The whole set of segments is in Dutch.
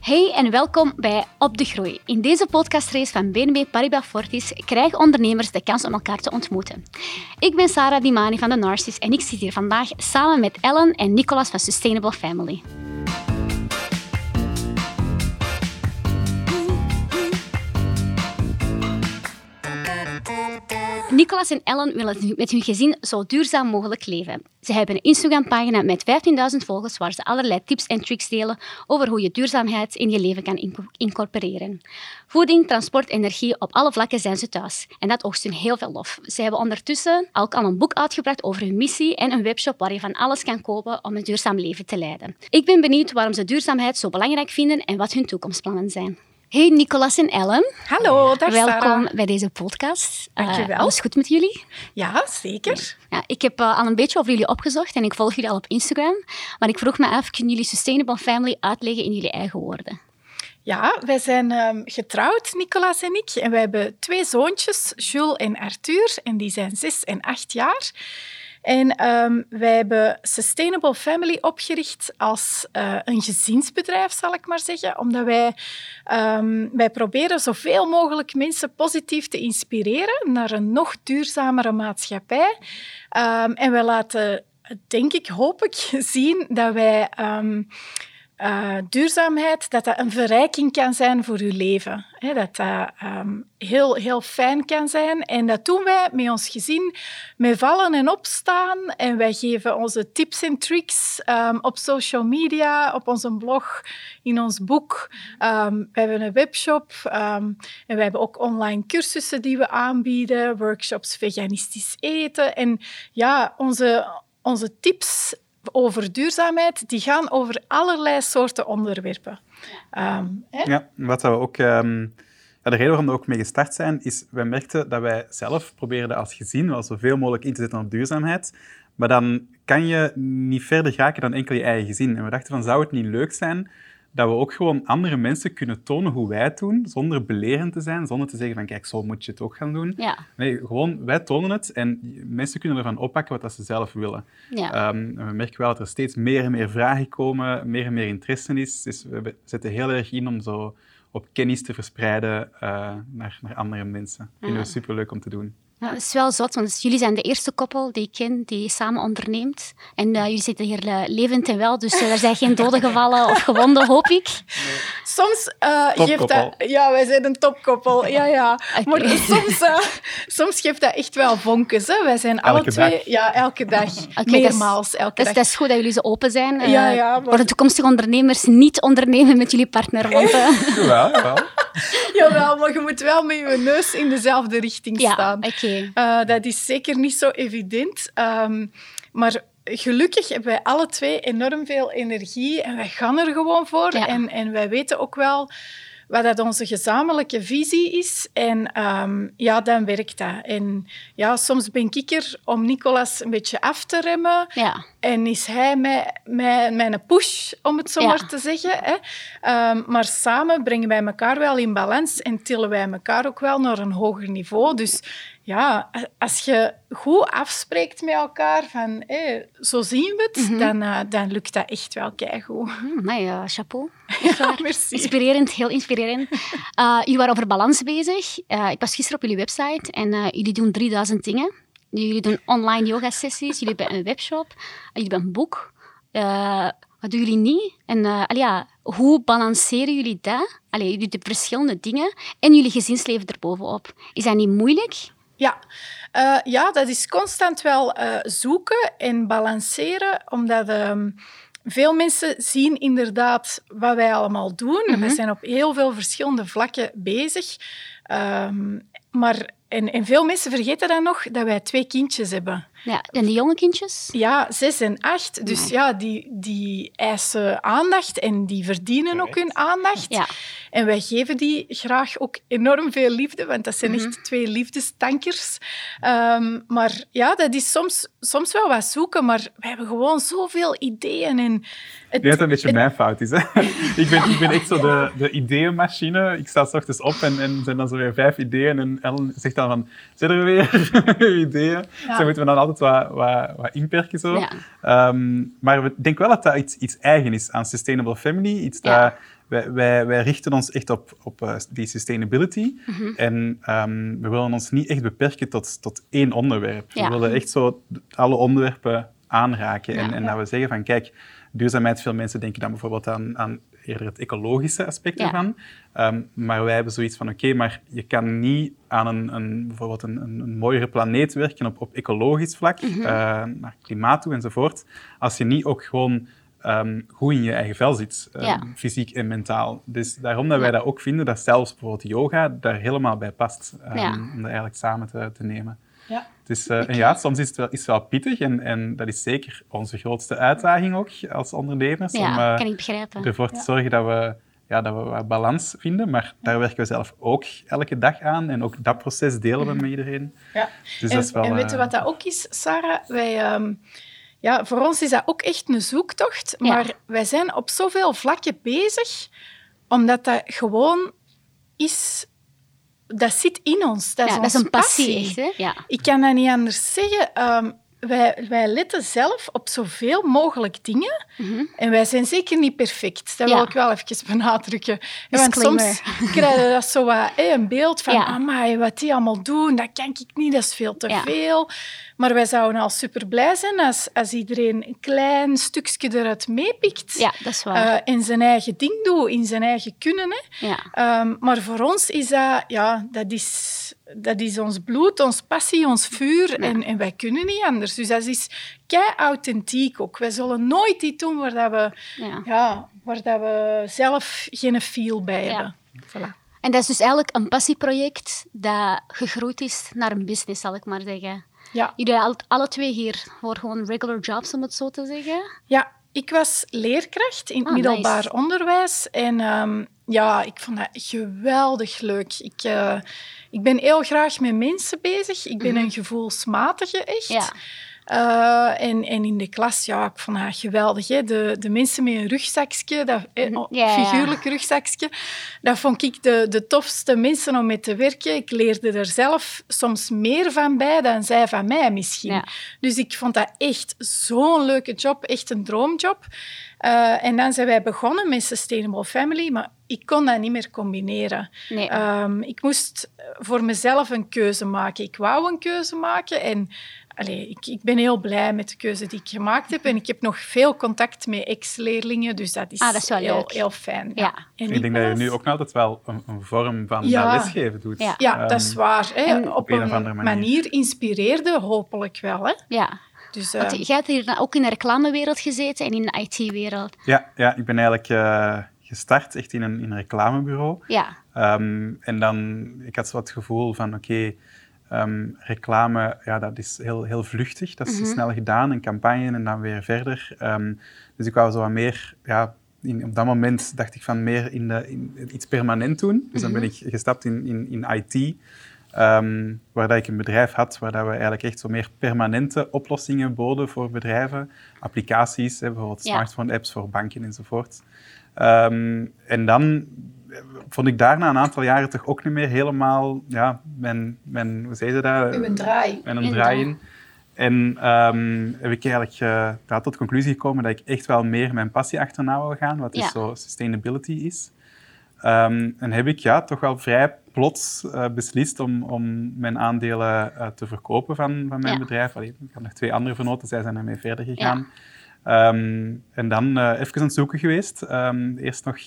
Hey en welkom bij Op de Groei. In deze podcastrace van BNB Paribas Fortis krijgen ondernemers de kans om elkaar te ontmoeten. Ik ben Sarah Dimani van de Narcis en ik zit hier vandaag samen met Ellen en Nicolas van Sustainable Family. Nicolas en Ellen willen met hun gezin zo duurzaam mogelijk leven. Ze hebben een Instagram-pagina met 15.000 volgers waar ze allerlei tips en tricks delen over hoe je duurzaamheid in je leven kan incorporeren. Voeding, transport, energie, op alle vlakken zijn ze thuis. En dat oogst hun heel veel lof. Ze hebben ondertussen ook al een boek uitgebracht over hun missie en een webshop waar je van alles kan kopen om een duurzaam leven te leiden. Ik ben benieuwd waarom ze duurzaamheid zo belangrijk vinden en wat hun toekomstplannen zijn. Hey Nicolas en Ellen. Hallo, daar Welkom bij deze podcast. Dankjewel. Uh, alles goed met jullie? Ja, zeker. Ja, ik heb uh, al een beetje over jullie opgezocht en ik volg jullie al op Instagram. Maar ik vroeg me af, kunnen jullie Sustainable Family uitleggen in jullie eigen woorden? Ja, wij zijn um, getrouwd, Nicolas en ik. En wij hebben twee zoontjes, Jules en Arthur. En die zijn zes en acht jaar. En um, wij hebben Sustainable Family opgericht als uh, een gezinsbedrijf, zal ik maar zeggen. Omdat wij, um, wij proberen zoveel mogelijk mensen positief te inspireren naar een nog duurzamere maatschappij. Um, en wij laten, denk ik, hoop ik, zien dat wij uh, duurzaamheid, dat dat een verrijking kan zijn voor uw leven. Dat dat um, heel, heel fijn kan zijn. En dat doen wij met ons gezin, met vallen en opstaan. En wij geven onze tips en tricks um, op social media, op onze blog, in ons boek. Um, we hebben een webshop en we hebben ook online cursussen die we aanbieden, workshops veganistisch eten. En ja, onze, onze tips over duurzaamheid, die gaan over allerlei soorten onderwerpen. Um, ja, wat we ook... Um, de reden waarom we ook mee gestart zijn, is wij merkten dat wij zelf probeerden als gezin wel zoveel mogelijk in te zetten op duurzaamheid. Maar dan kan je niet verder geraken dan enkel je eigen gezin. En we dachten van, zou het niet leuk zijn dat we ook gewoon andere mensen kunnen tonen hoe wij het doen, zonder belerend te zijn, zonder te zeggen van kijk, zo moet je het ook gaan doen. Ja. Nee, gewoon wij tonen het en mensen kunnen ervan oppakken wat ze zelf willen. Ja. Um, we merken wel dat er steeds meer en meer vragen komen, meer en meer interesse is. Dus we zetten heel erg in om zo op kennis te verspreiden uh, naar, naar andere mensen. Dat vinden we superleuk om te doen. Ja, dat is wel zot, want jullie zijn de eerste koppel die ik ken die samen onderneemt. En uh, jullie zitten hier uh, levend en wel, dus uh, er zijn geen doden gevallen of gewonden, hoop ik. Nee. Soms geeft dat... Ja, wij zijn een topkoppel. Ja, ja. Okay. Maar soms, soms geeft dat echt wel vonkjes. Hè. Wij zijn alle elke twee... Dag. Ja, elke dag. Okay, Meermaals, elke dat, dag. Dat is goed dat jullie zo open zijn. Ja, ja. Maar... Voor de toekomstige ondernemers niet ondernemen met jullie partner. Want, jawel, jawel. Jawel, maar je moet wel met je neus in dezelfde richting ja, staan. Okay. Uh, dat is zeker niet zo evident. Um, maar gelukkig hebben wij alle twee enorm veel energie en wij gaan er gewoon voor. Ja. En, en wij weten ook wel wat dat onze gezamenlijke visie is. En um, ja, dan werkt dat. En ja, soms ben ik er om Nicolas een beetje af te remmen. Ja. En is hij mij, mij, mijn push, om het zo Ja. maar te zeggen. Hè? Um, maar samen brengen wij elkaar wel in balans en tillen wij elkaar ook wel naar een hoger niveau. Dus ja, als je goed afspreekt met elkaar van hé, zo zien we het, Mhm. dan, uh, dan lukt dat echt wel keigoed. Hm, maar ja, chapeau. Ja. Inspirerend, heel inspirerend. Uh, jullie waren over balans bezig. Uh, ik was gisteren op jullie website en jullie doen 3000 dingen. Jullie doen online yoga-sessies, jullie hebben een webshop, jullie hebben een boek. Wat doen jullie niet? En ja, hoe balanceren jullie dat? Allee, jullie de verschillende dingen en jullie gezinsleven erbovenop. Is dat niet moeilijk? Ja. Uh, ja, dat is constant wel uh, zoeken en balanceren, omdat um, veel mensen zien inderdaad wat wij allemaal doen. Mhm. We zijn op heel veel verschillende vlakken bezig. Um, maar, en, en veel mensen vergeten dan nog dat wij twee kindjes hebben. Ja, en die jonge kindjes? Ja, zes en acht. Dus ja, die, die eisen aandacht en die verdienen ook hun aandacht. Ja. En wij geven die graag ook enorm veel liefde, want dat zijn echt Mhm. twee liefdestankers. Ehm, maar ja, dat is soms, soms wel wat zoeken, maar we hebben gewoon zoveel ideeën. En het, Ik denk dat het een beetje het- mijn fout is. Hè? ik, ben, ik ben echt zo de, de ideeënmachine. Ik sta s ochtends op en, en er zijn dan zo weer vijf ideeën. En Ellen zegt dan van, zijn er weer ideeën? Ja. Zo moeten we dan altijd wat, wat, wat inperken. Zo. Ja. Ehm, maar ik denk wel dat dat iets, iets eigen is aan Sustainable Family. Iets dat, wij, wij, wij richten ons echt op, op eh, die sustainability. Mhm. En ehm, we willen ons niet echt beperken tot, tot één onderwerp. Ja. We willen echt zo alle onderwerpen aanraken. En, en dat we zeggen van, kijk, duurzaamheid, veel mensen denken dan bijvoorbeeld aan, aan eerder het ecologische aspect Ja. ervan. Ehm, maar wij hebben zoiets van, oké, maar je kan niet aan een, een, bijvoorbeeld een, een, een mooiere planeet werken op, op ecologisch vlak, Mhm. eh, naar klimaat toe enzovoort, als je niet ook gewoon ehm, goed in je eigen vel zit, ehm, Ja. fysiek en mentaal. Dus daarom dat wij dat ook vinden, dat zelfs bijvoorbeeld yoga daar helemaal bij past, om dat eigenlijk samen te, te nemen. Ja. Dus, eh, en ja, soms is het wel, is het wel pittig en, en dat is zeker onze grootste uitdaging ook als ondernemers. om Ja, eh, kan ik begrijpen. ervoor te Ja. zorgen dat we, ja, dat we wat balans vinden. Maar daar werken we zelf ook elke dag aan. En ook dat proces delen we met iedereen. Ja. Dus en, dat is wel... en weet je eh, wat dat ook is, Sarah? Wij, ehm, ja, voor ons is dat ook echt een zoektocht. Ja. Maar wij zijn op zoveel vlakken bezig, omdat dat gewoon is... Dat zit in ons. Dat is, ja, dat is onze een passie, echt. Hè? Ja. Ik kan dat niet anders zeggen. Ehm, wij, wij letten zelf op zoveel mogelijk dingen. Mhm. En wij zijn zeker niet perfect. Dat Ja. wil ik wel even benadrukken. Want soms krijg je dat zo wat, hé, een beeld van... Ja. Amai, wat die allemaal doen, dat kan ik niet, dat is veel te Ja. veel. Maar wij zouden al super blij zijn als, als iedereen een klein stukje eruit meepikt. ja, dat is waar. eh, en zijn eigen ding doet, in zijn eigen kunnen. Hè. ja. Ehm, maar voor ons is dat, ja, dat is, dat is ons bloed, ons passie, ons vuur. En, en wij kunnen niet anders. Dus dat is kei authentiek ook. Wij zullen nooit iets doen waar, dat we, ja. ja, waar dat we zelf geen feel bij Ja. hebben. Voilà. En dat is dus eigenlijk een passieproject dat gegroeid is naar een business, zal ik maar zeggen. Ja. Jullie al- alle twee hier voor gewoon regular jobs, om het zo te zeggen. ja, ik was leerkracht in het Ah, middelbaar nice. onderwijs. En ehm, ja, ik vond dat geweldig leuk. Ik, eh, ik ben heel graag met mensen bezig. Ik ben een gevoelsmatige, echt. Mhm. Ja. Eh, en, en in de klas, ja, ik vond dat geweldig. Hè. De, de mensen met een rugzakje, dat, eh, Mhm. oh, Ja, ja. figuurlijk rugzakje, dat vond ik de, de tofste mensen om mee te werken. Ik leerde er zelf soms meer van bij dan zij van mij misschien. Ja. Dus ik vond dat echt zo'n leuke job, echt een droomjob. Eh, en dan zijn wij begonnen met Sustainable Family, maar ik kon dat niet meer combineren. Nee. Ehm, ik moest voor mezelf een keuze maken. Ik wou een keuze maken en allee, ik, ik ben heel blij met de keuze die ik gemaakt heb. En ik heb nog veel contact met ex-leerlingen, dus dat is, Ah, dat is wel heel, leuk. heel fijn. Ja. En ik denk dat je nu ook nog altijd wel een, een vorm van Ja. lesgeven doet. Ja. Ja, Ehm, dat is waar. Hè. en- Op een een, of andere manier. manier. inspireerde hopelijk wel. Hè. ja. Dus, eh, Want jij hebt hier ook in de reclamewereld gezeten en in de IT-wereld. Ja, ja, ik ben eigenlijk eh, gestart echt in een, in een reclamebureau. Ja. Ehm, en dan, ik had zo het gevoel van, oké, ehm, reclame, ja, dat is heel, heel vluchtig. Dat is Mhm. snel gedaan, een campagne en dan weer verder. Ehm, dus ik wou zo wat meer, ja, in, op dat moment dacht ik van meer in, de, in iets permanent doen. Dus dan ben Mhm. ik gestapt in, in, in IT. ehm, waar dat ik een bedrijf had, waar dat we eigenlijk echt zo meer permanente oplossingen boden voor bedrijven. Applicaties, hè, bijvoorbeeld Ja. smartphone-apps voor banken enzovoort. En dan vond ik daarna een aantal jaren toch ook niet meer helemaal ja, mijn, mijn hoe zei je dat? uw draai. Mijn een Uw draai draai. in. En ehm, heb ik eigenlijk ja, tot de conclusie gekomen dat ik echt wel meer mijn passie achterna wil gaan, wat Ja. dus zo sustainability is. Ehm, en heb ik ja, toch wel vrij plots eh, beslist om, om mijn aandelen eh, te verkopen van, van mijn Ja. bedrijf. Allee, ik had nog twee andere vernoten, zij zijn ermee verder gegaan. Ehm, en dan even aan het zoeken geweest. Eerst nog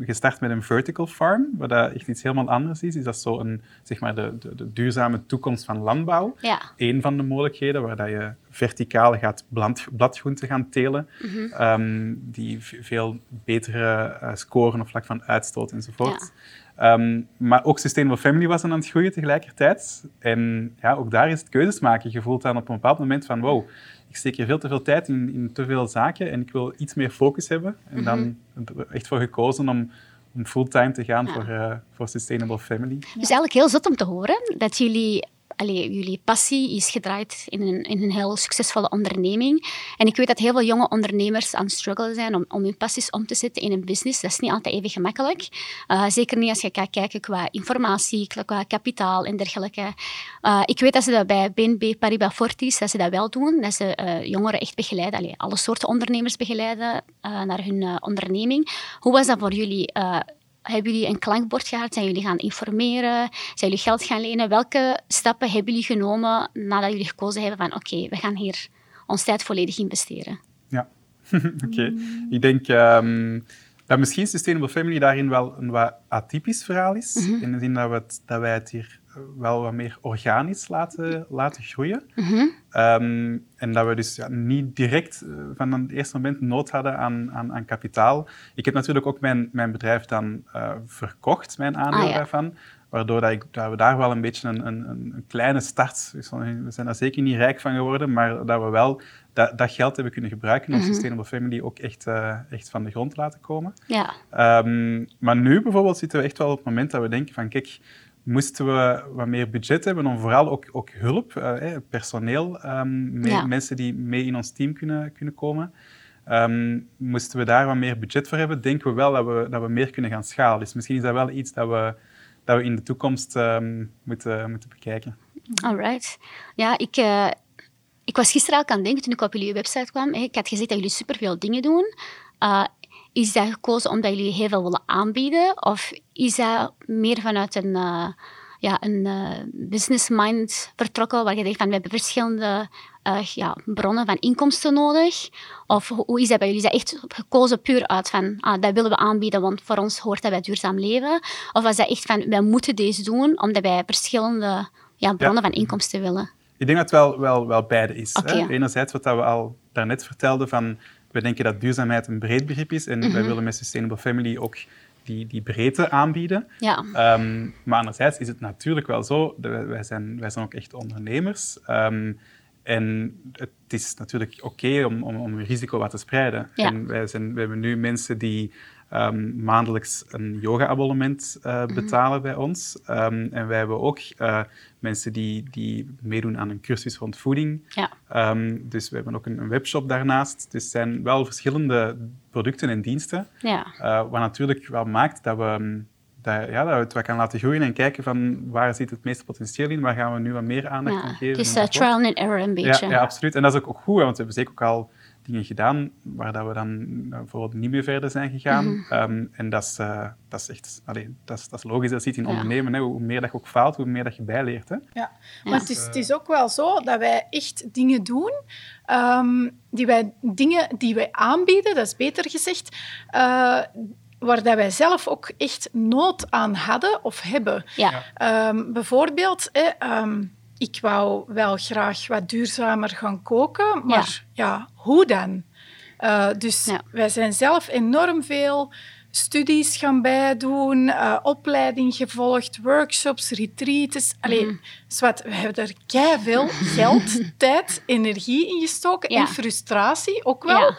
gestart met een vertical farm, wat dat echt iets helemaal anders is. Is dat zo een, zeg maar de, de, de duurzame toekomst van landbouw? Ja. Eén van de mogelijkheden, waar dat je verticaal gaat bland, bladgroenten gaan telen, Mhm. ehm, die veel betere eh, scoren op vlak van uitstoot enzovoort. Ehm, maar ook Sustainable Family was aan het groeien tegelijkertijd. En ja, ook daar is het keuzes maken. Je voelt dan op een bepaald moment van, wow, ik steek hier veel te veel tijd in, in te veel zaken en ik wil iets meer focus hebben. En dan Mhm. echt voor gekozen om, om fulltime te gaan voor, uh, voor Sustainable Family. Dus eigenlijk heel zot om te horen dat jullie allee, jullie passie is gedraaid in een, in een heel succesvolle onderneming. En ik weet dat heel veel jonge ondernemers aan het struggelen zijn om, om hun passies om te zetten in een business. Dat is niet altijd even gemakkelijk. Uh, zeker niet als je gaat kijken qua informatie, qua kapitaal en dergelijke. Uh, ik weet dat ze dat bij BNB Paribas Fortis dat ze dat wel doen. Dat ze uh, jongeren echt begeleiden, alle soorten ondernemers begeleiden naar hun onderneming. Hoe was dat voor jullie? Hebben jullie een klankbord gehad? Zijn jullie gaan informeren? Zijn jullie geld gaan lenen? Welke stappen hebben jullie genomen nadat jullie gekozen hebben van oké, we gaan hier ons tijd volledig investeren? Ja, oké. Ik denk um, dat misschien Sustainable Family daarin wel een wat atypisch verhaal is. Mhm. In de zin dat, we het, dat wij het hier wel wat meer organisch laten, laten groeien. Mhm. Ehm, en dat we dus ja, niet direct uh, van het eerste moment nood hadden aan, aan, aan, kapitaal. Ik heb natuurlijk ook mijn, mijn bedrijf dan uh, verkocht, mijn aandeel ah, daarvan. Waardoor dat, ik, dat we daar wel een beetje een, een, een kleine start... We zijn daar zeker niet rijk van geworden, maar dat we wel dat, dat geld hebben kunnen gebruiken om mm Sustainable Family ook echt, uh, echt van de grond te laten komen. Ja. Um, maar nu bijvoorbeeld zitten we echt wel op het moment dat we denken van kijk, moesten we wat meer budget hebben om vooral ook, ook hulp, uh, personeel, um, mensen die mee in ons team kunnen, kunnen komen. Um, moesten we daar wat meer budget voor hebben, denken we wel dat we, dat we meer kunnen gaan schalen. Dus misschien is dat wel iets dat we, dat we in de toekomst um, moeten, moeten bekijken. Alright. Ja, ik, uh, ik was gisteren al aan het denken toen ik op jullie website kwam. Ik had gezien dat jullie superveel dingen doen. Uh, is dat gekozen omdat jullie heel veel willen aanbieden? Of is dat meer vanuit een, uh, ja, een uh, business mind vertrokken, waar je denkt van we hebben verschillende uh, ja, bronnen van inkomsten nodig? Of hoe is dat bij jullie? Is dat echt gekozen puur uit van ah, dat willen we aanbieden, want voor ons hoort dat bij duurzaam leven? Of was dat echt van wij moeten deze doen omdat wij verschillende ja, bronnen van inkomsten willen? Ik denk dat het wel, wel, wel beide is. hè? Enerzijds wat we al daarnet vertelden van we denken dat duurzaamheid een breed begrip is en wij mhm. willen met Sustainable Family ook die, die breedte aanbieden. Ja. Um, maar anderzijds is het natuurlijk wel zo, wij zijn, wij zijn ook echt ondernemers. Um, en het is natuurlijk oké om, om, om risico wat te spreiden. Ja. En wij, zijn, we hebben nu mensen die um, maandelijks een yoga-abonnement uh, betalen bij ons. Um, en wij hebben ook uh, mensen die, die meedoen aan een cursus rond voeding. Ja. Um, dus we hebben ook een, een, webshop daarnaast. Dus er zijn wel verschillende producten en diensten. Ja. Uh, wat natuurlijk wel maakt dat we, dat, ja, dat we het wat gaan laten groeien en kijken van waar zit het meeste potentieel in, waar gaan we nu wat meer aandacht aan geven. Dus uh, trial and error een beetje. Ja, ja, absoluut. En dat is ook, ook goed, want we hebben zeker ook al dingen gedaan waar dat we dan uh, bijvoorbeeld niet meer verder zijn gegaan. Mm -hmm. um, en dat is, uh, dat is echt allee, dat is, dat is logisch, dat zit in ja. ondernemen. Hè. Hoe meer dat je ook faalt, hoe meer dat je bijleert. Hè. Ja, maar het, is, het is ook wel zo dat wij echt dingen doen, um, die wij, dingen die wij aanbieden, dat is beter gezegd, uh, waar dat wij zelf ook echt nood aan hadden of hebben. Ja. Um, bijvoorbeeld... Eh, ik wou wel graag wat duurzamer gaan koken, maar ja, ja hoe dan? Uh, dus ja. wij zijn zelf enorm veel studies gaan bijdoen, uh, opleiding gevolgd, workshops, retreats. Allee, mm. zwart, we hebben er kei veel geld, tijd, energie in gestoken ja. en frustratie ook wel.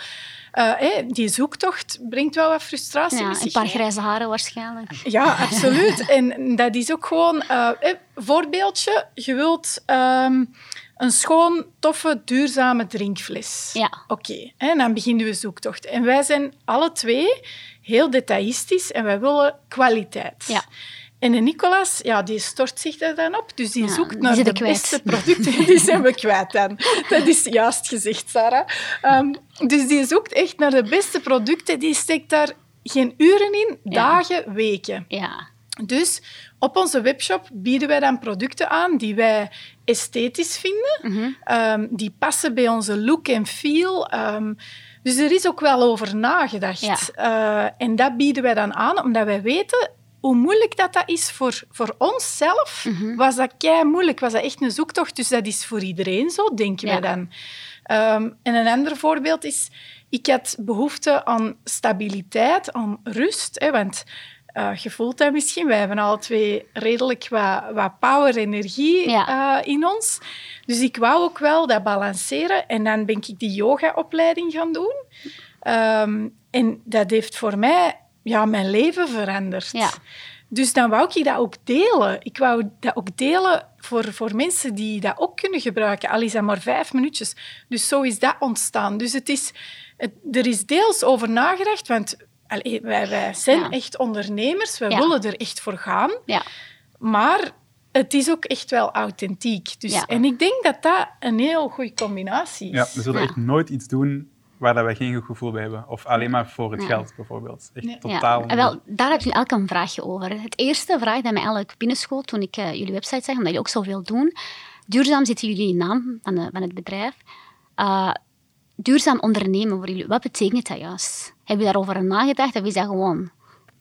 Uh, die zoektocht brengt wel wat frustratie ja. Een paar grijze haren waarschijnlijk. Ja, absoluut. en dat is ook gewoon... Uh, voorbeeldje, je wilt... Um, een schoon, toffe, duurzame drinkfles. Ja. Oké, okay, en dan beginnen we zoektocht. En wij zijn alle twee heel detailistisch en wij willen kwaliteit. Ja. En de Nicolas, ja, die stort zich daar dan op. Dus die ja, zoekt naar de beste producten. Die zijn we kwijt dan. Dat is juist gezegd, Sarah. Um, dus die zoekt echt naar de beste producten. Die steekt daar geen uren in, dagen, weken. Ja. Dus op onze webshop bieden wij dan producten aan die wij esthetisch vinden. Mm -hmm. um, die passen bij onze look en feel. Um, dus er is ook wel over nagedacht. Ja. Uh, en dat bieden wij dan aan, omdat wij weten hoe moeilijk dat, dat is voor, voor onszelf, mm -hmm. was dat kei moeilijk. Was dat echt een zoektocht. Dus dat is voor iedereen zo, denken ja. wij dan. Um, en een ander voorbeeld is, ik had behoefte aan stabiliteit, aan rust. Hè, want uh, je voelt dat misschien, wij hebben alle twee redelijk wat, wat power, energie ja. uh, in ons. Dus ik wou ook wel dat balanceren. En dan ben ik die yoga-opleiding gaan doen. Um, en dat heeft voor mij ja, mijn leven veranderd. Ja. Dus dan wou ik dat ook delen. Ik wou dat ook delen voor, voor mensen die dat ook kunnen gebruiken. Al is dat maar vijf minuutjes. Dus zo is dat ontstaan. Dus het is, het, er is deels over nagedacht, want allee, wij, wij zijn Ja. echt ondernemers. Wij Ja. willen er echt voor gaan. Ja. Maar het is ook echt wel authentiek. Dus, Ja. En ik denk dat dat een heel goede combinatie is. Ja, we zullen Ja. echt nooit iets doen waar dat wij geen goed gevoel bij hebben. Of alleen maar voor het Ja. geld, bijvoorbeeld. Echt Ja. totaal Ja, wel, daar heb je elk een vraagje over. Het eerste vraag dat mij eigenlijk binnenschoot toen ik eh, jullie website zag, omdat jullie ook zoveel doen. Duurzaam zit in jullie naam van, de- van het bedrijf. Uh, duurzaam ondernemen voor jullie, wat betekent dat juist? Heb je daarover nagedacht of is dat gewoon...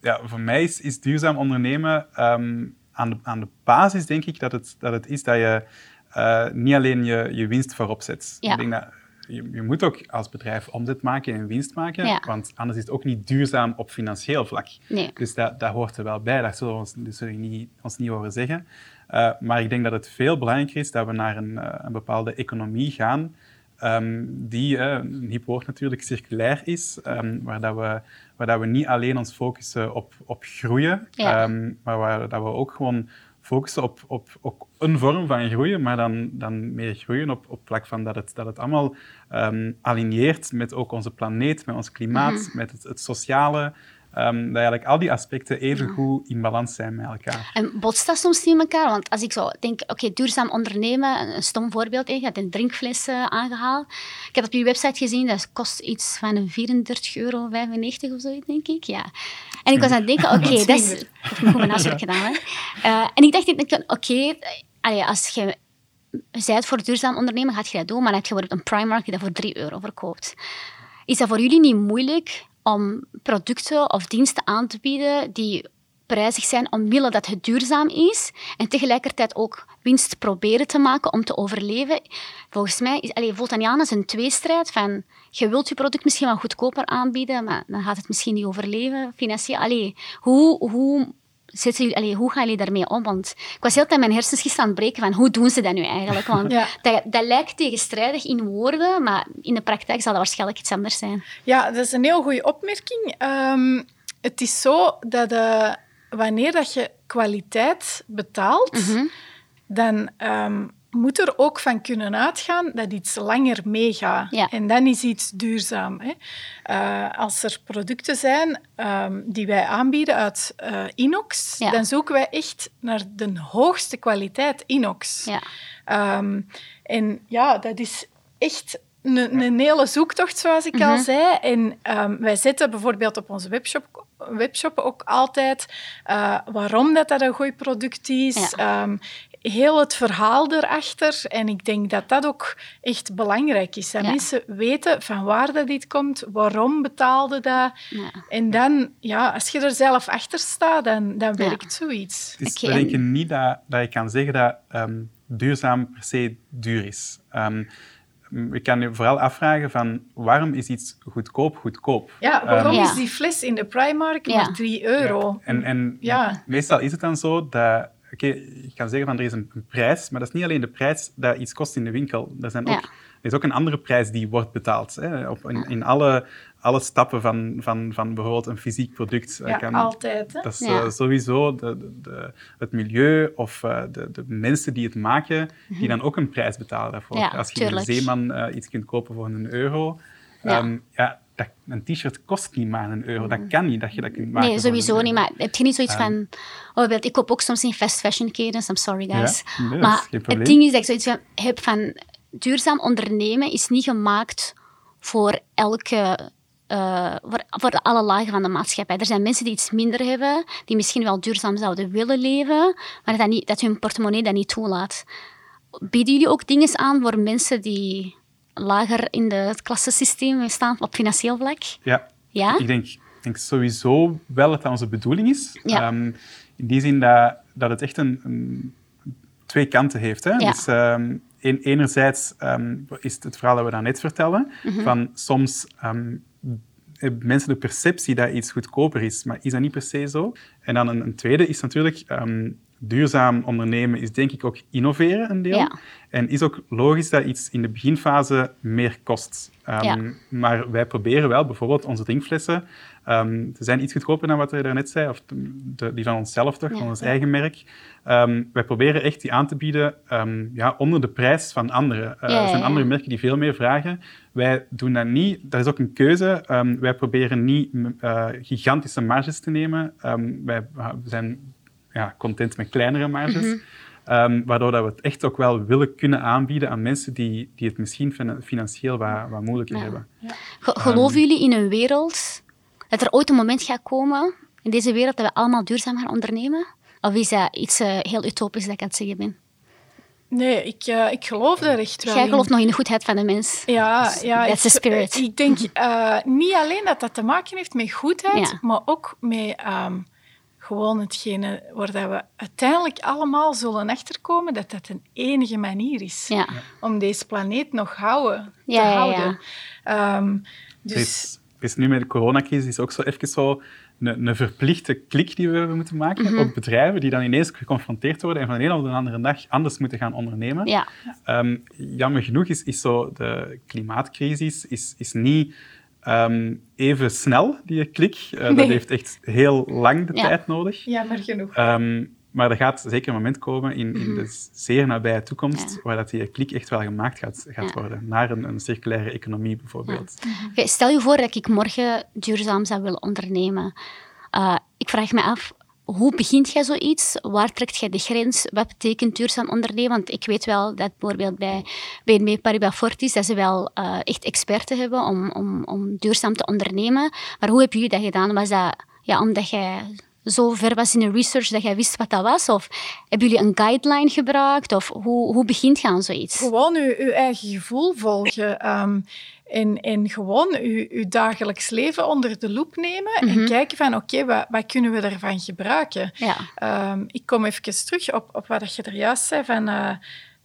ja, voor mij is, is duurzaam ondernemen ehm, aan, de, aan de basis, denk ik, dat het, dat het is dat je eh, niet alleen je, je winst voorop zet. Ja. Ik denk dat je, je moet ook als bedrijf omzet maken en winst maken, Ja. want anders is het ook niet duurzaam op financieel vlak. Nee. Dus dat, dat hoort er wel bij, dat zullen we ons, zullen we niet, ons niet horen zeggen. Eh, maar ik denk dat het veel belangrijker is dat we naar een, eh, een bepaalde economie gaan ehm, die, eh, een hip woord natuurlijk, circulair is, ehm, waar, dat we, waar dat we niet alleen ons focussen op, op groeien, Ja. ehm, maar waar dat we ook gewoon focussen op, op, op een vorm van groeien, maar dan, dan meer groeien op, op vlak van dat het, dat het allemaal ehm aligneert met ook onze planeet, met ons klimaat, met het, het sociale. Ehm, dat eigenlijk al die aspecten even goed in balans zijn met elkaar. En botst dat soms niet in elkaar? Want als ik zo denk, oké, duurzaam ondernemen, een stom voorbeeld, je hebt een drinkfles eh, aangehaald. Ik heb op je website gezien, dat kost iets van 34,95 euro of zoiets, denk ik. Ja. En ik was aan het denken, oké, dat is... Ik heb goed mijn huiswerk gedaan, hè. Eh, en ik dacht, oké, als je zij het voor duurzaam ondernemen, gaat je dat doen, maar dan heb je bijvoorbeeld een Primark die dat voor 3 euro verkoopt. Is dat voor jullie niet moeilijk om producten of diensten aan te bieden die prijzig zijn omwille dat het duurzaam is en tegelijkertijd ook winst proberen te maken om te overleven? Volgens mij is, allee, voelt als een tweestrijd van je wilt je product misschien wel goedkoper aanbieden, maar dan gaat het misschien niet overleven financieel. Allee, hoe, hoe Zitten jullie, allee, hoe gaan jullie daarmee om? Want ik was heel tijd mijn hersens aan het breken van hoe doen ze dat nu eigenlijk? Want Ja. dat, dat lijkt tegenstrijdig in woorden, maar in de praktijk zal dat waarschijnlijk iets anders zijn. Ja, dat is een heel goede opmerking. Ehm, het is zo dat eh, wanneer dat je kwaliteit betaalt, Mhm. dan ehm, moet er ook van kunnen uitgaan dat iets langer meegaat. Ja. En dan is iets duurzaam. Hè. Eh, als er producten zijn ehm, die wij aanbieden uit eh, inox, Ja. dan zoeken wij echt naar de hoogste kwaliteit inox. Ja. Ehm, en ja, dat is echt een, een hele zoektocht, zoals ik Mhm. al zei. En ehm, wij zetten bijvoorbeeld op onze webshop, webshop ook altijd eh, waarom dat, dat een goed product is. Ehm, heel het verhaal erachter. En ik denk dat dat ook echt belangrijk is. Dat Ja. mensen weten van waar dat dit komt, waarom betaalde dat. Ja. En dan, ja, als je er zelf achter staat, dan, dan Ja. werkt zoiets. Het is, Oké, we denken niet dat, dat je kan zeggen dat ehm, duurzaam per se duur is. Ehm je kan je vooral afvragen van waarom is iets goedkoop goedkoop? Ja, waarom Ja. is die fles in de Primark Ja. maar 3 euro? En, en Ja. meestal is het dan zo dat... Oké, je kan zeggen van er is een, een prijs, maar dat is niet alleen de prijs dat iets kost in de winkel. Er, zijn ook, Ja. er is ook een andere prijs die wordt betaald. Hè, op, in, in alle, alle stappen van, van, van bijvoorbeeld een fysiek product. Ja, kan- altijd. Hè? Dat is Ja. eh, sowieso de, de, de- het milieu of eh, de, de mensen die het maken, die dan ook een prijs betalen daarvoor. Als je tuurlijk. een zeeman eh, iets kunt kopen voor een euro, Ja. ehm, ja, dat, een t-shirt kost niet maar een euro. Dat kan niet dat je dat kunt maken. Nee, sowieso niet. Maar heb je niet zoiets van... Oh, ik koop ook soms in fast fashion ketens. I'm sorry, guys. Ja, nee, maar het ding is dat ik zoiets van, heb van... Duurzaam ondernemen is niet gemaakt voor elke... eh, voor, voor alle lagen van de maatschappij. Er zijn mensen die iets minder hebben, die misschien wel duurzaam zouden willen leven, maar dat, niet, dat hun portemonnee dat niet toelaat. Bieden jullie ook dingen aan voor mensen die lager in de- het klassensysteem staan op financieel vlak? Ja, Ja? ik denk, ik denk sowieso wel dat dat onze bedoeling is. Ja. Ehm, in die zin dat, dat het echt een, een twee kanten heeft. Hè? Ja. Dus, ehm, enerzijds ehm, is het het verhaal dat we daarnet vertellen, Mhm. van soms hebben mensen de perceptie dat iets goedkoper is, maar is dat niet per se zo? En dan een, een tweede is natuurlijk, duurzaam ondernemen is denk ik ook innoveren een deel. Ja. En is ook logisch dat iets in de beginfase meer kost. Ehm, Ja. Maar wij proberen wel bijvoorbeeld onze drinkflessen. ehm ze zijn iets goedkoper dan wat je daarnet zei, of de, die van onszelf toch, Ja. van ons eigen merk. Ehm, wij proberen echt die aan te bieden ehm, ja, onder de prijs van anderen. Eh, er zijn andere merken die veel meer vragen. Wij doen dat niet. Dat is ook een keuze. Ehm, wij proberen niet eh, gigantische marges te nemen. Ehm, wij zijn ja, content met kleinere marges. Mhm. Ehm, waardoor dat we het echt ook wel willen kunnen aanbieden aan mensen die, die het misschien fin- financieel wat, wat moeilijker Ja. hebben. Ge- Geloven jullie in een wereld dat er ooit een moment gaat komen in deze wereld dat we allemaal duurzaam gaan ondernemen? Of is dat iets eh, heel utopisch dat ik aan het zeggen ben? Nee, ik, eh, ik geloof daar echt wel Jij in. gelooft nog in de goedheid van de mens. Ja, ja That's ik, the spirit. Ik denk eh, niet alleen dat dat te maken heeft met goedheid, Ja. maar ook met ehm, gewoon hetgene waar dat we uiteindelijk allemaal zullen achterkomen dat dat een enige manier is Ja. om deze planeet nog houden, Ja, te ja, ja. houden. Ehm, Er dus is, is nu met de coronacrisis is ook zo even zo een, een verplichte klik die we moeten maken. Mhm. Ook bedrijven die dan ineens geconfronteerd worden en van de ene op de andere dag anders moeten gaan ondernemen. Ja. Ehm, jammer genoeg is, is zo de klimaatcrisis is, is niet ehm, even snel, die klik. Eh, Dat heeft echt heel lang de Ja. tijd nodig. jammer genoeg. Ehm, maar er gaat zeker een moment komen in, in de zeer nabije toekomst Mhm. Ja. waar dat die klik echt wel gemaakt gaat, gaat Ja. worden. Naar een, een circulaire economie bijvoorbeeld. Oké, stel je voor dat ik morgen duurzaam zou willen ondernemen. Eh, ik vraag me af, hoe begint jij zoiets? Waar trekt jij de grens? Wat betekent duurzaam ondernemen? Want ik weet wel dat bijvoorbeeld bij BNB Paribas Fortis dat ze wel eh, echt experten hebben om, om, om duurzaam te ondernemen. Maar hoe hebben jullie dat gedaan? Was dat ja, omdat jij zo ver was in de research dat jij wist wat dat was? Of hebben jullie een guideline gebruikt? Of hoe, hoe begint je zoiets? Gewoon uw eigen gevoel volgen. ehm, en, en gewoon uw, uw dagelijks leven onder de loep nemen Mhm. en kijken van oké, wat, wat kunnen we ervan gebruiken? Ja. Ehm, ik kom even terug op, op wat je er juist zei, van, eh,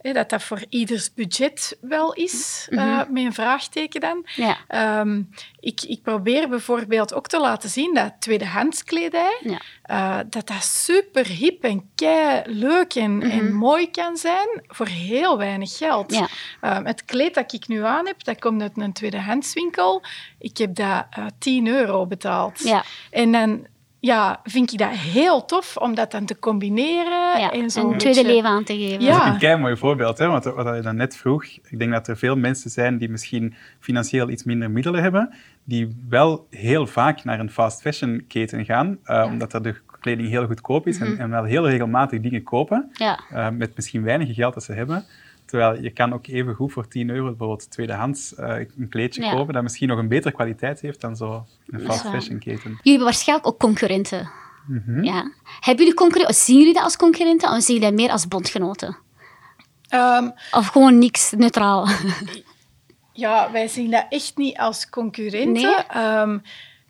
dat dat voor ieders budget wel is, Mhm. met een vraagteken dan. Ja. Ehm, ik, ik probeer bijvoorbeeld ook te laten zien dat tweedehands kledij, Ja. eh, dat dat super hip en kei leuk en, en mooi kan zijn voor heel weinig geld. Mhm. Ja. Ehm, het kleed dat ik nu aan heb, dat komt uit een tweedehandswinkel. Ik heb dat eh 10 euro betaald. En dan ja, vind ik dat heel tof om dat dan te combineren. Ja, en zo een tweede beetje- leven aan te geven. Ja. Dat is ook een kei mooi voorbeeld, hè? Want wat je dan net vroeg. Ik denk dat er veel mensen zijn die misschien financieel iets minder middelen hebben, die wel heel vaak naar een fast fashion keten gaan, eh, omdat er de kleding heel goedkoop is en, en wel heel regelmatig dingen kopen, Ja. eh, met misschien weinig geld dat ze hebben. Terwijl je kan ook even goed voor 10 euro bijvoorbeeld tweedehands eh, een kleedje Ja. kopen dat misschien nog een betere kwaliteit heeft dan zo een fast fashion keten. Jullie hebben waarschijnlijk ook concurrenten. Mhm. Ja. Hebben jullie concurrenten? Zien jullie dat als concurrenten of zien jullie dat meer als bondgenoten? Ehm, Of gewoon niks, neutraal? Ja, wij zien dat echt niet als concurrenten. Nee? Ehm,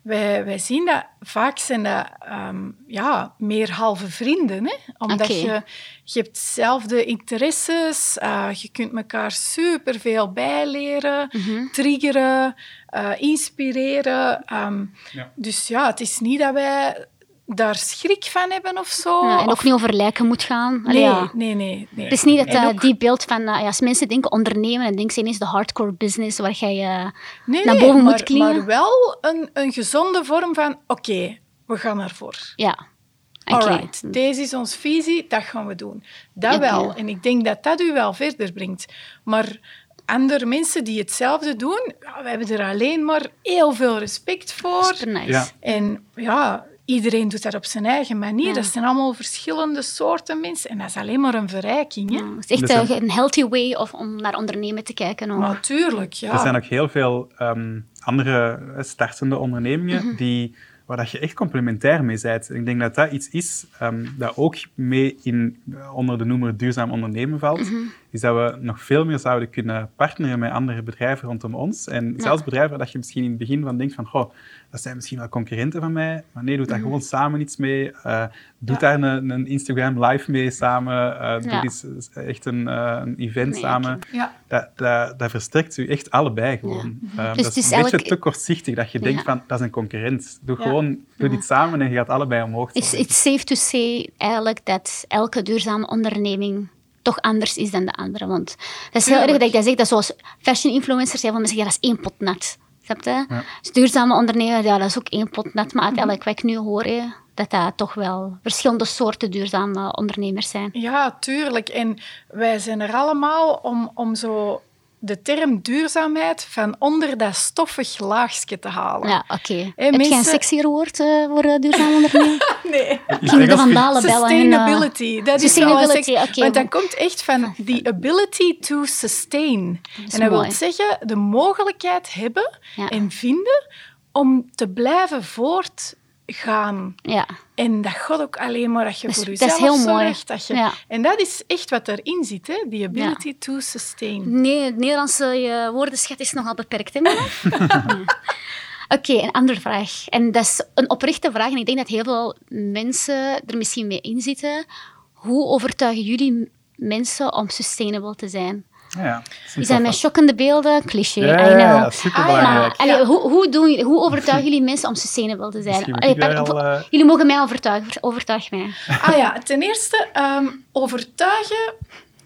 wij, wij zien dat vaak zijn dat ehm, ja, meer halve vrienden. Hè? Omdat je, je hebt dezelfde interesses, eh, je kunt elkaar superveel bijleren, Mhm. triggeren, eh, inspireren. Ehm, Ja. Dus ja, het is niet dat wij daar schrik van hebben of zo. Ja, en ook of- niet over lijken moet gaan. Allee, Nee, ja. nee, nee, nee. Het is niet dat En eh, ook- die beeld van, eh, ja, als mensen denken ondernemen, dan denken ze ineens de hardcore business waar jij eh, nee, naar boven moet klimmen. Maar wel een, een gezonde vorm van, oké, we gaan ervoor. ja. Oké. Alright, deze is onze visie, dat gaan we doen. Dat wel. En ik denk dat dat u wel verder brengt. Maar andere mensen die hetzelfde doen, ja, we hebben er alleen maar heel veel respect voor. Super nice. Ja. En ja, iedereen doet dat op zijn eigen manier. Ja. Dat zijn allemaal verschillende soorten mensen. En dat is alleen maar een verrijking. Hè? Ja, het is echt eh, een healthy way of, om naar ondernemen te kijken. ook. Natuurlijk, ja. Er zijn ook heel veel ehm, andere eh, startende ondernemingen Mhm. die, waar dat je echt complementair mee bent. En Ik denk dat dat iets is ehm, dat ook mee in, onder de noemer duurzaam ondernemen valt. Mhm. Is dat we nog veel meer zouden kunnen partneren met andere bedrijven rondom ons. En zelfs bedrijven waar dat je misschien in het begin van denkt van, goh, dat zijn misschien wel concurrenten van mij, maar nee, doe daar mhm. gewoon samen iets mee. Uh, doe daar een, een, Instagram live mee samen. Uh, doe iets, echt een, uh, een event samen. Dat, dat, dat, versterkt u echt allebei gewoon. dus dat is een beetje te kortzichtig dat je denkt van, dat is een concurrent. Doe gewoon, doe dit samen en je gaat allebei omhoog. It's, it's safe to say eigenlijk dat elke duurzame onderneming toch anders is dan de andere. Want dat is heel erg dat ik dat zeg, dat zoals fashion influencers, heel veel mensen zeggen, dat is één pot nat. Ja. Dus duurzame ondernemer, ja, dat is ook één pot net. Maar uiteindelijk, wat ik nu hoor, dat dat toch wel verschillende soorten duurzame ondernemers zijn. Ja, tuurlijk. En wij zijn er allemaal om, om zo de term duurzaamheid van onder dat stoffig laagje te halen. Ja, oké. Okay. Heb je een sexier woord uh, voor uh, duurzaam ondernemen? nee. Ging de vandalen bellen. Sustainability. En, uh, dat is Sustainability, oké. Okay. Want dat komt echt van the ability to sustain. Dat en dat wil zeggen de mogelijkheid hebben ja. en vinden om te blijven voort gaan. Ja. En dat God ook alleen maar dat je voor jezelf dat is heel zorgt. Dat je, ja. En dat is echt wat erin zit, hè? the ability to sustain. Nee, het Nederlandse je woordenschat is nogal beperkt, hè, Oké, een andere vraag. En dat is een oprechte vraag. En ik denk dat heel veel mensen er misschien mee inzitten. Hoe overtuigen jullie mensen om sustainable te zijn? Ja, die zijn met schokkende beelden, cliché, ja, I know. Ja, superbelangrijk. Ah, ja. hoe, hoe, doen, hoe overtuigen jullie mensen om sustainable te zijn? Allee, al, uh... Jullie mogen mij overtuigen, overtuig mij. Ah ja, ten eerste, um, overtuigen,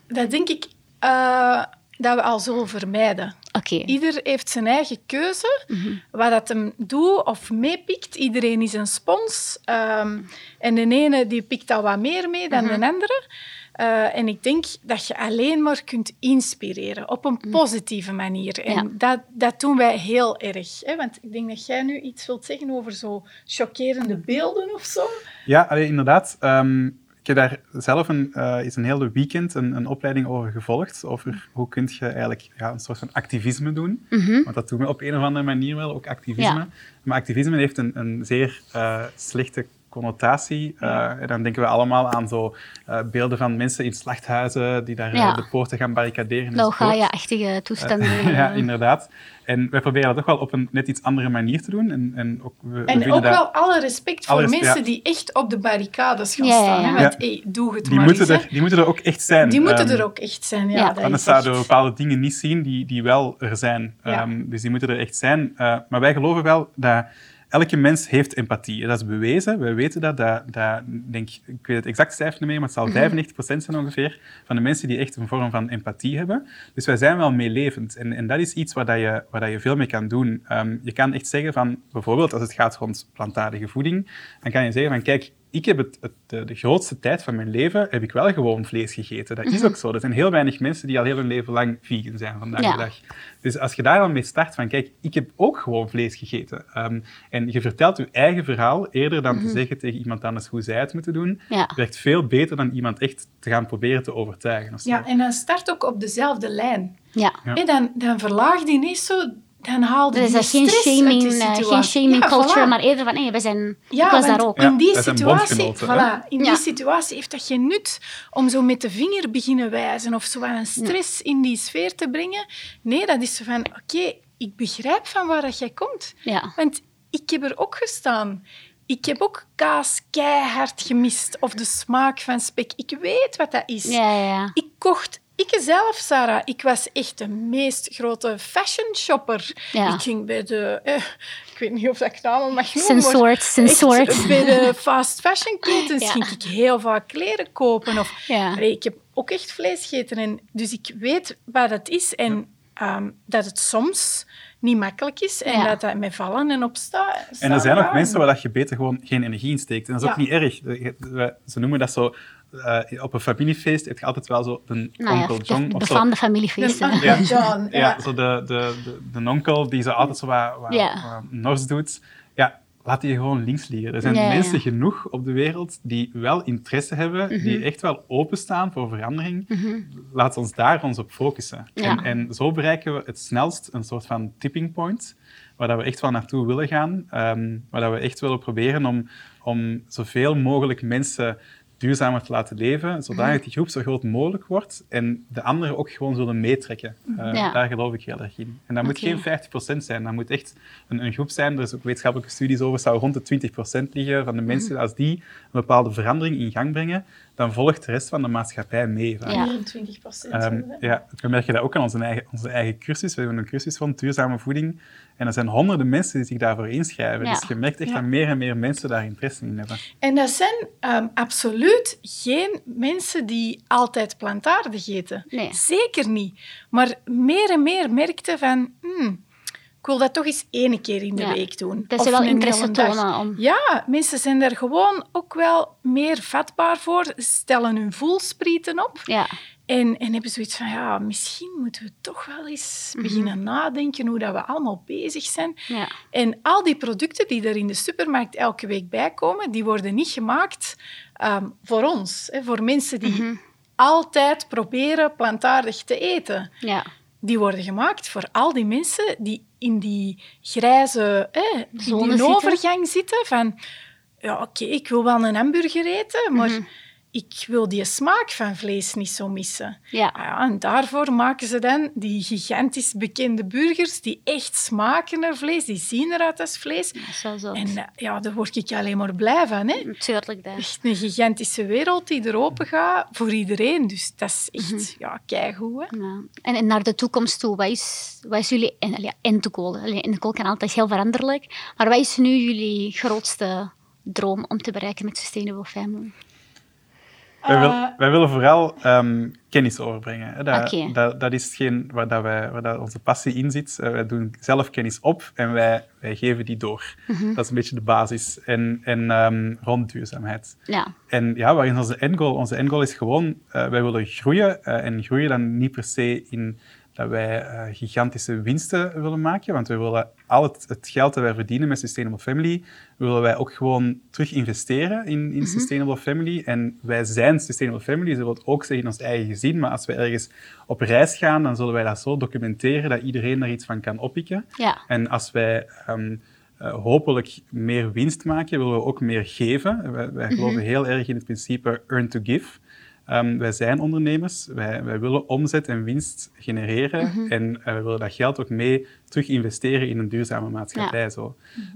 dat denk ik uh, dat we al zullen vermijden. Okay. Ieder heeft zijn eigen keuze, mm -hmm. wat dat hem doet of meepikt. Iedereen is een spons. Um, en de ene die pikt al wat meer mee dan mm -hmm. de andere. Uh, en ik denk dat je alleen maar kunt inspireren op een mm. positieve manier. En ja. dat, dat doen wij heel erg. Hè? Want ik denk dat jij nu iets wilt zeggen over zo chockerende beelden of zo. Ja, allee, inderdaad. Um, ik heb daar zelf een, uh, is een hele weekend een, een, opleiding over gevolgd. Over hoe kun je eigenlijk ja, een soort van activisme doen. Mm -hmm. Want dat doen we op een of andere manier wel, ook activisme. Ja. Maar activisme heeft een, een zeer uh, slechte connotatie. Uh, dan denken we allemaal aan zo uh, beelden van mensen in slachthuizen die daar ja. de poorten gaan barricaderen. Laugaia-achtige toestanden. ja, inderdaad. En wij proberen dat toch wel op een net iets andere manier te doen. En, en ook, we, en we ook wel alle respect voor mensen die echt op de barricades gaan staan. Hè? Want, hey, doe het die maar moeten eens, er, Die moeten er ook echt zijn. Die moeten um, er ook echt zijn, ja. ja. Anders zouden we bepaalde dingen niet zien die, die wel er zijn. Um, dus die moeten er echt zijn. Uh, maar wij geloven wel dat elke mens heeft empathie. Dat is bewezen. Wij weten dat. dat, dat denk, ik weet het exact cijfer niet meer, maar het zal 95% mhm. zijn ongeveer van de mensen die echt een vorm van empathie hebben. Dus wij zijn wel meelevend. En, en dat is iets waar, dat je, waar dat je veel mee kan doen. Um, je kan echt zeggen van, bijvoorbeeld als het gaat rond plantaardige voeding, dan kan je zeggen van, kijk, ik heb het, het, de, grootste tijd van mijn leven heb ik wel gewoon vlees gegeten. Dat is mhm. ook zo. Er zijn heel weinig mensen die al heel hun leven lang vegan zijn vandaag de dag. Dus als je daar al mee start van, kijk, ik heb ook gewoon vlees gegeten. Um, en je vertelt je eigen verhaal eerder dan te mhm. zeggen tegen iemand anders hoe zij het moeten doen, ja. werkt veel beter dan iemand echt te gaan proberen te overtuigen. Ja, en dan start ook op dezelfde lijn. Ja. ja. dan, dan verlaagt die niet zo dan haalde er is geen shaming, uh, geen shaming ja, culture, voilà. maar eerder van, hey, we zijn, ja, ik was daar ook. In die, situatie, voilà, in die situatie heeft dat geen nut om zo met de vinger beginnen wijzen of zo een stress in die sfeer te brengen. Nee, dat is zo van, oké, okay, ik begrijp van waar dat jij komt. Want ik heb er ook gestaan. Ik heb ook kaas keihard gemist. Of de smaak van spek. Ik weet wat dat is. Ja, ja. Ik kocht ik zelf, Sarah, ik was echt de meest grote fashion shopper. Ja. Ik ging bij de... Eh, ik weet niet of dat ik namen mag noemen. Sensort, sensort. Bij de fast fashion ketens ja. ging ik heel vaak kleren kopen. Of, ja. ik heb ook echt vlees gegeten. En, dus ik weet wat het is. En um, dat het soms niet makkelijk is en dat dat met vallen en opstaan. En er zijn ook mensen waar je beter gewoon geen energie in steekt. En dat is ook niet erg. Ze noemen dat zo uh, op een familiefeest heb je altijd wel zo een nou onkel John. De, de, de familiefeesten. Ja, John, ja. ja. zo de, de, de, de, onkel die zo altijd zo wat, wat, ja. nors doet. Ja, laat die gewoon links liggen. Er zijn mensen genoeg op de wereld die wel interesse hebben, die mhm. echt wel openstaan voor verandering. Mm Laat ons daar ons op focussen. En, en, zo bereiken we het snelst een soort van tipping point, waar we echt wel naartoe willen gaan, um, waar we echt willen proberen om, om zoveel mogelijk mensen duurzamer te laten leven, zodat Mhm. die groep zo groot mogelijk wordt en de anderen ook gewoon zullen meetrekken. Eh, Ja. Daar geloof ik heel erg in. En dat moet geen 50% zijn, dat moet echt een, een groep zijn. Er is ook wetenschappelijke studies over, zou rond de 20% liggen van de Mhm. mensen. Als die een bepaalde verandering in gang brengen, dan volgt de rest van de maatschappij mee. vaak. Ja. 24 procent. Ehm, ja, we merken dat ook aan onze eigen, onze eigen cursus. We hebben een cursus van duurzame voeding. En er zijn honderden mensen die zich daarvoor inschrijven. Ja. Dus je merkt echt Ja. dat meer en meer mensen daar interesse in hebben. En dat zijn ehm, absoluut geen mensen die altijd plantaardig eten. Nee. Zeker niet. Maar meer en meer merkte van... hmm, ik wil dat toch eens één keer in de Ja. week doen. Dat Of ze wel een interesse tonen om... Ja, mensen zijn daar gewoon ook wel meer vatbaar voor, stellen hun voelsprieten op Ja, en, en hebben zoiets van, ja, misschien moeten we toch wel eens Mhm. beginnen nadenken hoe dat we allemaal bezig zijn. ja. En al die producten die er in de supermarkt elke week bij komen, die worden niet gemaakt ehm, voor ons, hè, voor mensen die Mhm. altijd proberen plantaardig te eten. ja. Die worden gemaakt voor al die mensen die in die grijze Zone die overgang zitten van ja, oké, ik wil wel een hamburger eten, maar Mhm. Ik wil die smaak van vlees niet zo missen. Ja. Ah ja, en daarvoor maken ze dan die gigantisch bekende burgers die echt smaken naar vlees, die zien eruit als vlees. Zo. En eh, ja, daar word ik alleen maar blij van. Hè? Natuurlijk, dat. Echt een gigantische wereld die er open gaat voor iedereen. Dus dat is echt Mhm. ja, keigoed. Hè? Ja. En, en naar de toekomst toe, wat is, wat is jullie en, ja, end goal? End goal kan altijd heel veranderlijk, maar wat is nu jullie grootste droom om te bereiken met Sustainable Family? Wij, wil- Eh, wij willen vooral ehm, kennis overbrengen. Hè. Dat, Oké. dat, dat is hetgeen waar, dat wij, waar dat onze passie in zit. Eh, wij doen zelf kennis op en wij, wij geven die door. Mhm. Dat is een beetje de basis. En, en ehm, rond duurzaamheid. Ja, En ja, waarin onze endgoal? Onze endgoal is gewoon, eh, wij willen groeien. en groeien dan niet per se in dat wij eh, gigantische winsten willen maken, want we willen al het, het geld dat wij verdienen met Sustainable Family, willen wij ook gewoon terug investeren in, in Sustainable Family. En wij zijn Sustainable Family, ze wil het ook zeggen in ons eigen gezin, maar als we ergens op reis gaan, dan zullen wij dat zo documenteren dat iedereen daar iets van kan oppikken. ja, En als wij ehm, eh, hopelijk meer winst maken, willen we ook meer geven. Wij, wij geloven heel erg in het principe earn to give. Ehm, wij zijn ondernemers, wij, wij willen omzet en winst genereren en eh, we willen dat geld ook mee terug investeren in een duurzame maatschappij. Zo.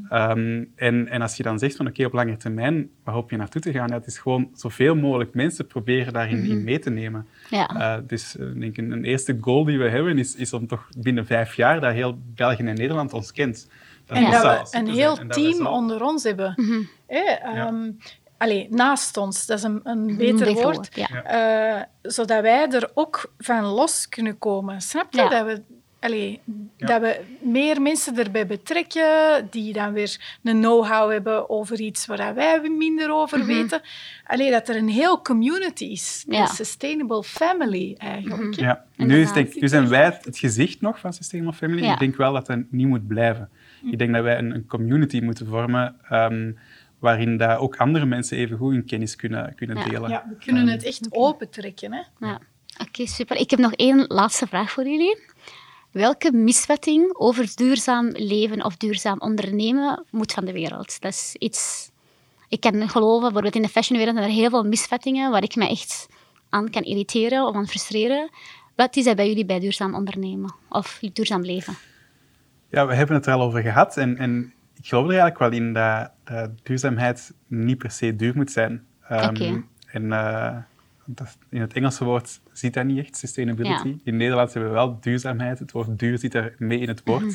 Ehm, en, en als je dan zegt van oké, op lange termijn, waar hoop je naartoe te gaan? Ja, het is gewoon zoveel mogelijk mensen proberen daarin in mee te nemen. ja. Eh, dus eh, ik denk een, een eerste goal die we hebben is, is om toch binnen vijf jaar dat heel België en Nederland ons kent. En zou dat we een heel En dat team onder ons hebben. Mhm. Hè, ehm, allee, naast ons, dat is een, een beter woord. woord, ja. Eh, zodat wij er ook van los kunnen komen. Snap je? Ja. Dat, we, allee, Ja. dat we meer mensen erbij betrekken, die dan weer een know-how hebben over iets waar wij minder over weten. Allee, dat er een heel community is. Mhm. Ja. Een sustainable family, eigenlijk. hè. Ja, nu, is, denk, nu zijn wij het, het gezicht nog van Sustainable Family. Ja. Ik denk wel dat dat niet moet blijven. Ik denk dat wij een, een community moeten vormen ehm, waarin dat ook andere mensen even goed hun kennis kunnen, kunnen Ja. delen. Ja, we kunnen het echt opentrekken. Hè. ja. Oké, super. Ik heb nog één laatste vraag voor jullie. Welke misvatting over duurzaam leven of duurzaam ondernemen moet van de wereld? Dat is iets... Ik kan geloven, bijvoorbeeld in de fashionwereld zijn er heel veel misvattingen waar ik me echt aan kan irriteren of aan frustreren. Wat is dat bij jullie bij duurzaam ondernemen of duurzaam leven? Ja, we hebben het er al over gehad. En, en ik geloof er eigenlijk wel in dat, dat duurzaamheid niet per se duur moet zijn. Ehm, Oké. En eh, dat, in het Engelse woord zit dat niet echt, sustainability. Ja. In Nederland hebben we wel duurzaamheid. Het woord duur zit er mee in het woord. Mhm.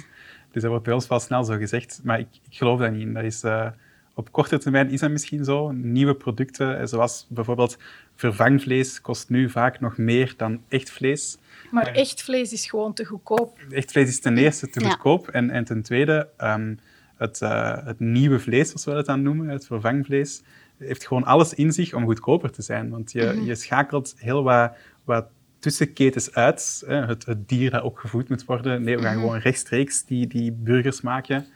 Dus dat wordt bij ons wel snel zo gezegd. Maar ik, ik geloof daar niet in. Dat is, eh, op korte termijn is dat misschien zo. Nieuwe producten, eh, zoals bijvoorbeeld vervangvlees, kost nu vaak nog meer dan echt vlees. Maar echt vlees is gewoon te goedkoop. Echt vlees is ten eerste te Ja. goedkoop en, en ten tweede, ehm, het, eh, het nieuwe vlees, zoals we dat dan noemen, het vervangvlees, heeft gewoon alles in zich om goedkoper te zijn. Want je, Mhm. je schakelt heel wat, wat tussenketens uit. Hè. Het, het dier dat ook gevoed moet worden. Nee, we gaan Mhm. gewoon rechtstreeks die, die burgers maken.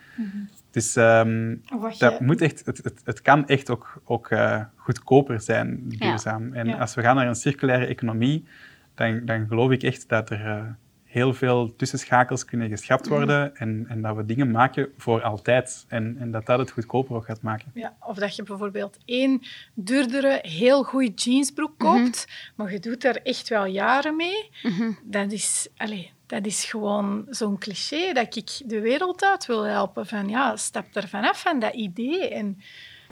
Dat je- moet echt, het, het, het kan echt ook, ook eh, goedkoper zijn, Ja. duurzaam. En Ja. als we gaan naar een circulaire economie, dan, dan geloof ik echt dat er eh, heel veel tussenschakels kunnen geschrapt Mhm. worden en, en dat we dingen maken voor altijd. En, en dat dat het goedkoper ook gaat maken. Ja, of dat je bijvoorbeeld één duurdere, heel goede jeansbroek koopt, maar je doet daar echt wel jaren mee. Dat, is, allez, dat is gewoon zo'n cliché dat ik de wereld uit wil helpen. Van ja, stap er vanaf van dat idee. En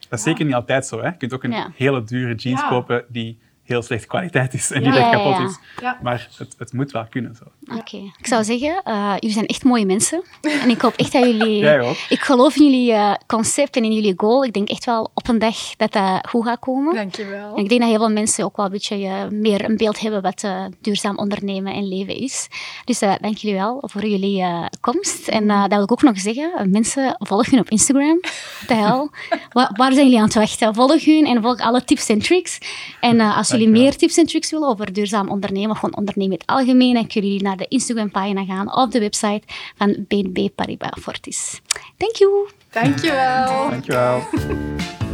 Dat is zeker niet altijd zo. Hè. Je kunt ook een Ja. hele dure jeans Ja. kopen die heel slechte kwaliteit is en Ja, die echt kapot ja. is. Ja. Maar het, het moet wel kunnen. Zo. Oké. Ik zou zeggen, eh, jullie zijn echt mooie mensen. En ik hoop echt dat jullie... Jij ook. Ik geloof in jullie eh, concept en in jullie goal. Ik denk echt wel op een dag dat dat goed gaat komen. dankjewel. En ik denk dat heel veel mensen ook wel een beetje eh, meer een beeld hebben wat eh, duurzaam ondernemen en leven is. Dus eh, dank jullie wel voor jullie eh, komst. En eh, dat wil ik ook nog zeggen. mensen, volg hun op Instagram. De hel. Wa- waar zijn jullie aan het wachten? Volg hun en volg alle tips en tricks. En eh, als jullie meer tips en tricks willen over duurzaam ondernemen, of gewoon ondernemen in het algemeen, dan kunnen jullie naar de Instagram-pagina gaan of de website van BNB Paribas Fortis. Thank you! Dankjewel. Dankjewel.